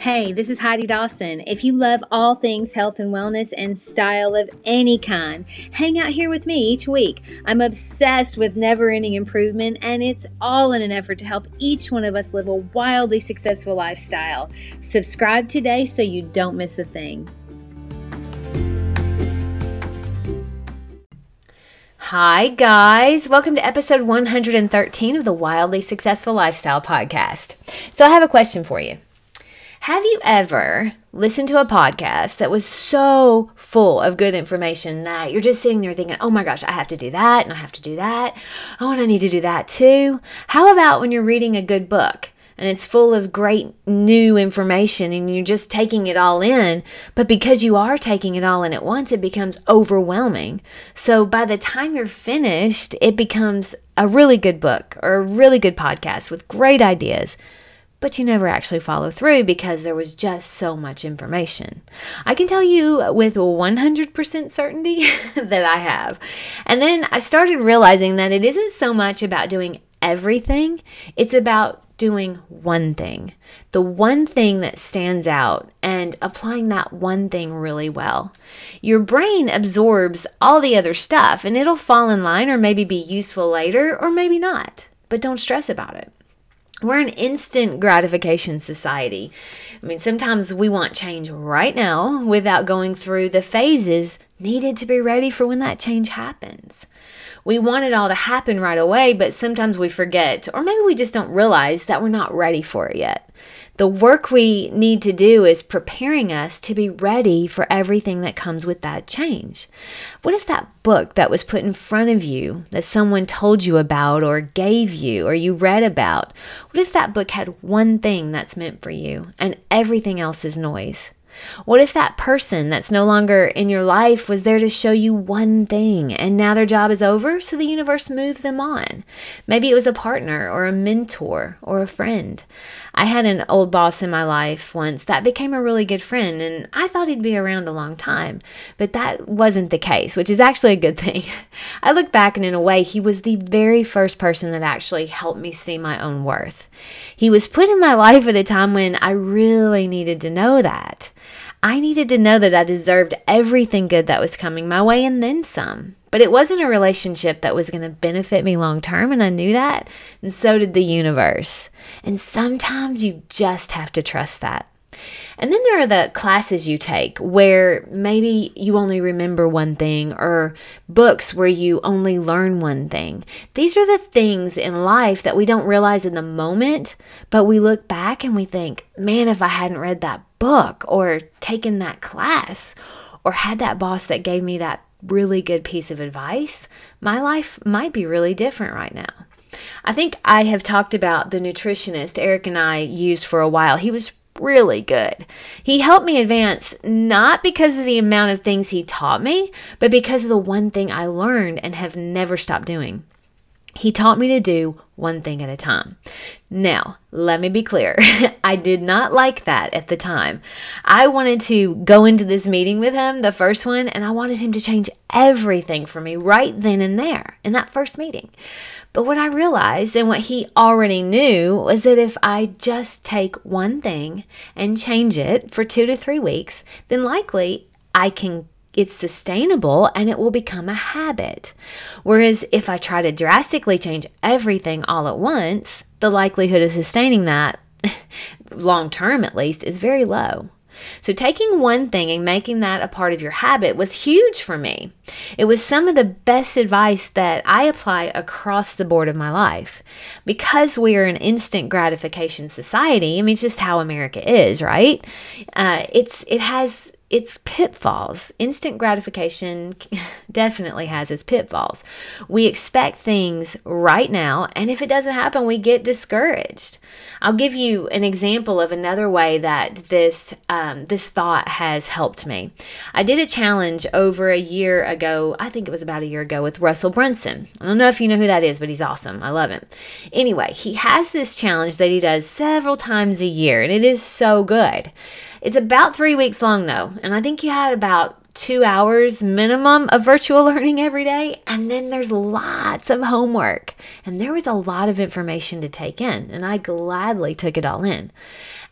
Hey, this is Heidi Dawson. If you love all things health and wellness and style of any kind, hang out here with me each week. I'm obsessed with never ending improvement, and it's all in an effort to help each one of us live a wildly successful lifestyle. Subscribe today so you don't miss a thing. Hi, guys. Welcome to episode 113 of the Wildly Successful Lifestyle Podcast. So, I have a question for you. Have you ever listened to a podcast that was so full of good information that you're just sitting there thinking, oh my gosh, I have to do that and I have to do that. Oh, and I need to do that too? How about when you're reading a good book? and it's full of great new information and you're just taking it all in. But because you are taking it all in at once, it becomes overwhelming. So by the time you're finished, it becomes a really good book or a really good podcast with great ideas but you never actually follow through because there was just so much information. I can tell you with 100% certainty that I have. And then I started realizing that it isn't so much about doing everything, it's about doing one thing, the one thing that stands out, and applying that one thing really well. Your brain absorbs all the other stuff and it'll fall in line or maybe be useful later or maybe not, but don't stress about it. We're an instant gratification society. I mean, sometimes we want change right now without going through the phases needed to be ready for when that change happens. We want it all to happen right away, but sometimes we forget, or maybe we just don't realize that we're not ready for it yet. The work we need to do is preparing us to be ready for everything that comes with that change. What if that book that was put in front of you, that someone told you about, or gave you, or you read about, what if that book had one thing that's meant for you and everything else is noise? What if that person that's no longer in your life was there to show you one thing and now their job is over, so the universe moved them on? Maybe it was a partner or a mentor or a friend. I had an old boss in my life once that became a really good friend, and I thought he'd be around a long time, but that wasn't the case, which is actually a good thing. I look back, and in a way, he was the very first person that actually helped me see my own worth. He was put in my life at a time when I really needed to know that. I needed to know that I deserved everything good that was coming my way and then some. But it wasn't a relationship that was going to benefit me long term, and I knew that. And so did the universe. And sometimes you just have to trust that. And then there are the classes you take where maybe you only remember one thing, or books where you only learn one thing. These are the things in life that we don't realize in the moment, but we look back and we think, man, if I hadn't read that book or taken that class or had that boss that gave me that really good piece of advice, my life might be really different right now. I think I have talked about the nutritionist Eric and I used for a while. He was really good. He helped me advance not because of the amount of things he taught me, but because of the one thing I learned and have never stopped doing. He taught me to do one thing at a time. Now, let me be clear. I did not like that at the time. I wanted to go into this meeting with him, the first one, and I wanted him to change everything for me right then and there in that first meeting. But what I realized and what he already knew was that if I just take one thing and change it for two to three weeks, then likely I can it's sustainable and it will become a habit. Whereas if I try to drastically change everything all at once, the likelihood of sustaining that, long term at least, is very low. So, taking one thing and making that a part of your habit was huge for me. It was some of the best advice that I apply across the board of my life. Because we are an instant gratification society, I mean, it's just how America is, right? Uh, it's it has its pitfalls. Instant gratification definitely has its pitfalls. We expect things right now, and if it doesn't happen, we get discouraged. I'll give you an example of another way that this um, this thought has helped me. I did a challenge over a year ago. I think it was about a year ago with Russell Brunson. I don't know if you know who that is, but he's awesome. I love him. Anyway, he has this challenge that he does several times a year, and it is so good. It's about three weeks long, though, and I think you had about two hours minimum of virtual learning every day. And then there's lots of homework. And there was a lot of information to take in, and I gladly took it all in.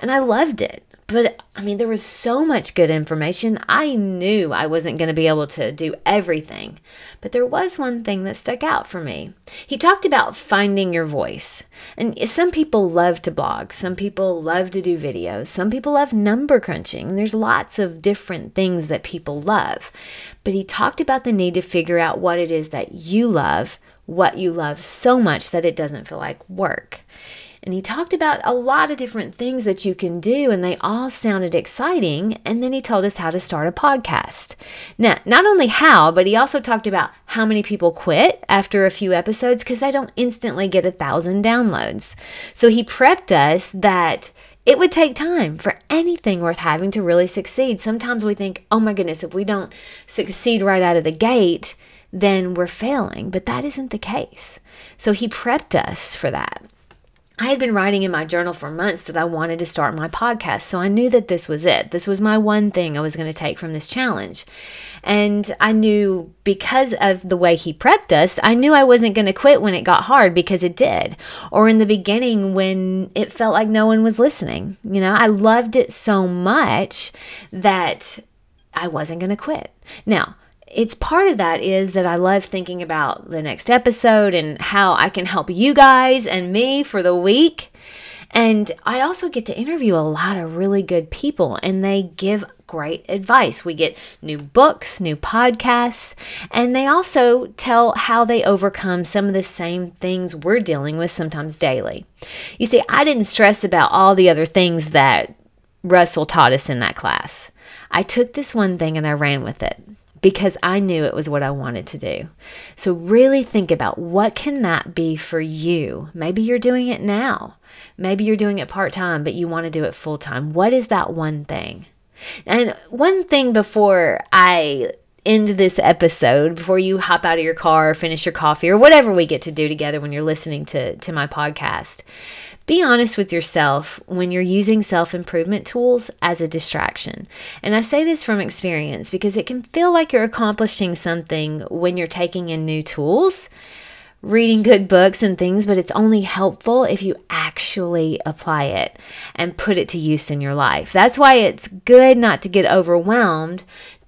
And I loved it. But I mean, there was so much good information. I knew I wasn't going to be able to do everything. But there was one thing that stuck out for me. He talked about finding your voice. And some people love to blog, some people love to do videos, some people love number crunching. There's lots of different things that people love. But he talked about the need to figure out what it is that you love, what you love so much that it doesn't feel like work. And he talked about a lot of different things that you can do, and they all sounded exciting. And then he told us how to start a podcast. Now, not only how, but he also talked about how many people quit after a few episodes because they don't instantly get a thousand downloads. So he prepped us that it would take time for anything worth having to really succeed. Sometimes we think, oh my goodness, if we don't succeed right out of the gate, then we're failing. But that isn't the case. So he prepped us for that. I had been writing in my journal for months that I wanted to start my podcast, so I knew that this was it. This was my one thing I was going to take from this challenge. And I knew because of the way he prepped us, I knew I wasn't going to quit when it got hard because it did. Or in the beginning when it felt like no one was listening. You know, I loved it so much that I wasn't going to quit. Now, it's part of that is that I love thinking about the next episode and how I can help you guys and me for the week. And I also get to interview a lot of really good people, and they give great advice. We get new books, new podcasts, and they also tell how they overcome some of the same things we're dealing with sometimes daily. You see, I didn't stress about all the other things that Russell taught us in that class. I took this one thing and I ran with it because I knew it was what I wanted to do. So really think about what can that be for you? Maybe you're doing it now. Maybe you're doing it part-time but you want to do it full-time. What is that one thing? And one thing before I end this episode, before you hop out of your car, finish your coffee, or whatever we get to do together when you're listening to, to my podcast, be honest with yourself when you're using self improvement tools as a distraction. And I say this from experience because it can feel like you're accomplishing something when you're taking in new tools, reading good books and things, but it's only helpful if you actually apply it and put it to use in your life. That's why it's good not to get overwhelmed.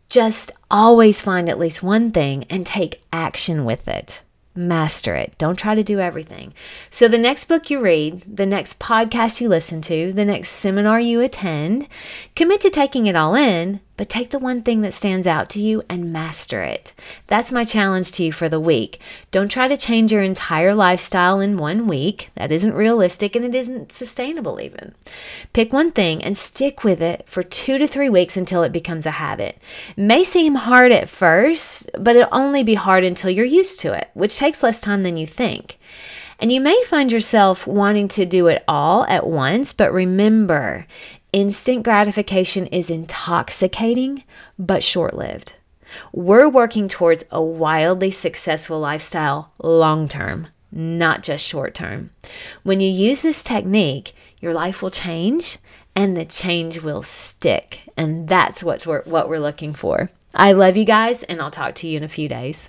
Just always find at least one thing and take action with it master it. Don't try to do everything. So, the next book you read, the next podcast you listen to, the next seminar you attend, commit to taking it all in but take the one thing that stands out to you and master it. That's my challenge to you for the week. Don't try to change your entire lifestyle in one week. That isn't realistic and it isn't sustainable, even. Pick one thing and stick with it for two to three weeks until it becomes a habit. It may seem hard at first, but it'll only be hard until you're used to it, which takes less time than you think. And you may find yourself wanting to do it all at once, but remember, Instant gratification is intoxicating but short lived. We're working towards a wildly successful lifestyle long term, not just short term. When you use this technique, your life will change and the change will stick. And that's what's what we're looking for. I love you guys, and I'll talk to you in a few days.